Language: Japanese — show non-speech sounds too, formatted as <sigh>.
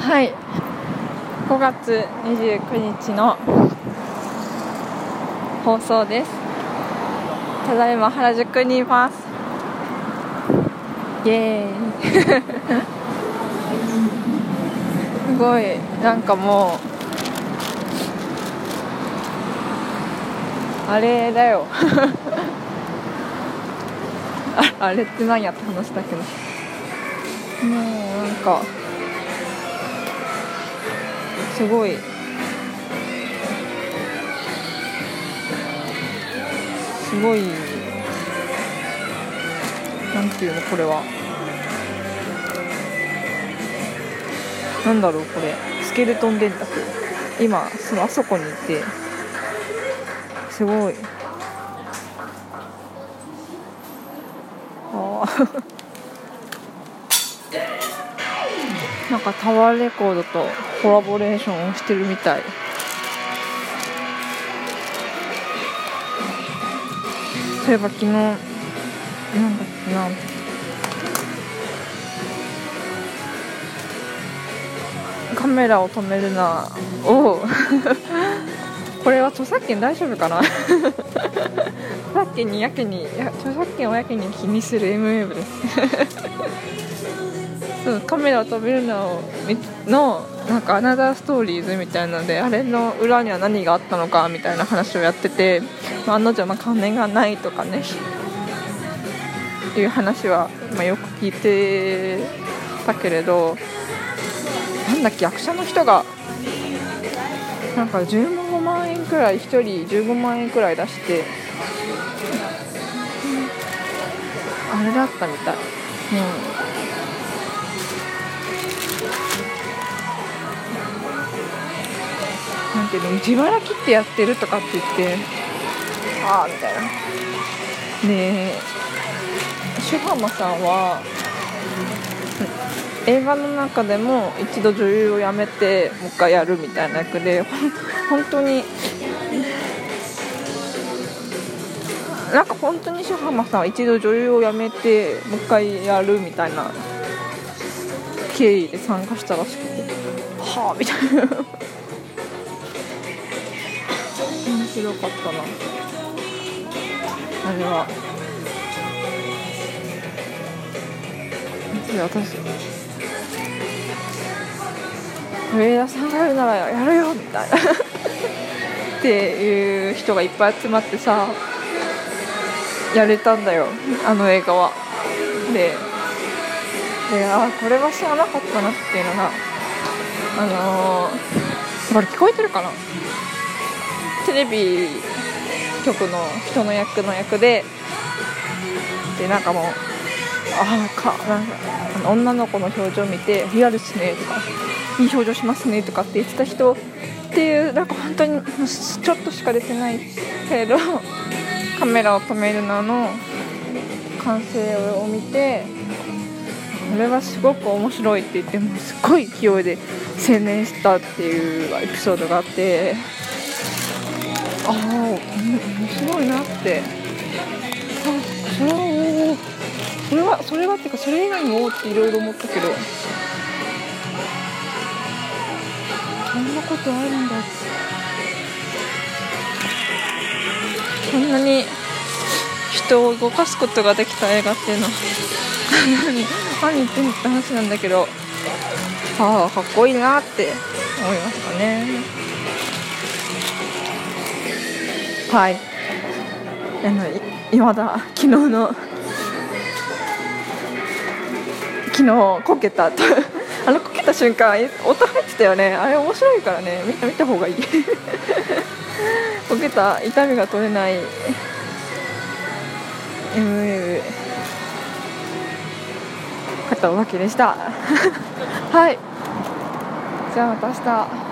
はい。5月29日の放送です。ただいま原宿にいます。イエーイ。<laughs> すごい。なんかもうあれだよ。<laughs> ああれって何やって話だけど。もうなんかすごい。すごい。なんていうのこれは。なんだろうこれ。スケルトン電卓。今そのあそこにいて。すごい。ああ <laughs> なんかタワーレコードとコラボレーションをしてるみたい。そういえば昨日なんだっけな。カメラを止めるな。を <laughs> これは著作権大丈夫かな。<laughs> 著作権にやけにや著作権をやけに気にする M ウェーブです。そうカメラを止めるののなんかアナザーストーリーズみたいなのであれの裏には何があったのかみたいな話をやってて、まあ、案の定まあ金がないとかねいう話は、まあ、よく聞いてたけれどなんだっけ役者の人がなんか15万円くらい1人15万円くらい出してあれだったみたい。うんなんていうの自腹切ってやってるとかって言って。ああみたいな。でハマさんは映画の中でも一度女優を辞めてもう一回やるみたいな役で本当になんか本当にシュハマさんは一度女優を辞めてもう一回やるみたいな経緯で参加したらしくて。はあみたいな。面 <laughs> 白かったな。あれは。私。上田さんがやるならやるよみたいな。<laughs> っていう人がいっぱい集まってさやれたんだよあの映画は。でであこれは知らなかったなっていうのがあのー、これ聞こえてるかな？テレビ局の人の役の役ででなんかもうああかなんか女の子の表情見て「リアルっすね」とか「いい表情しますね」とかって言ってた人っていうなんか本当にちょっとしか出てないけど <laughs> カメラを止めるのの完成を見てこれはすごく面白いって言ってもすごい勢いで青年したっていうエピソードがあってああ面白いなって。あそれはそれはそれはっていうかそれ以外にもっていろいろ思ったけど。そんなことあるんだ。そんなに人を動かすことができた映画っていうのは <laughs> 何何言ってんのって話なんだけど。ああかっこいいなって思いましたね。はい。あのい今だ昨日の昨日こけたあのこけた瞬間音入ってたよね。あれ面白いからね。みんな見た方がいい。こけた痛みが取れない。MA 買ったわけでした。<laughs> はい。じゃあまた明日。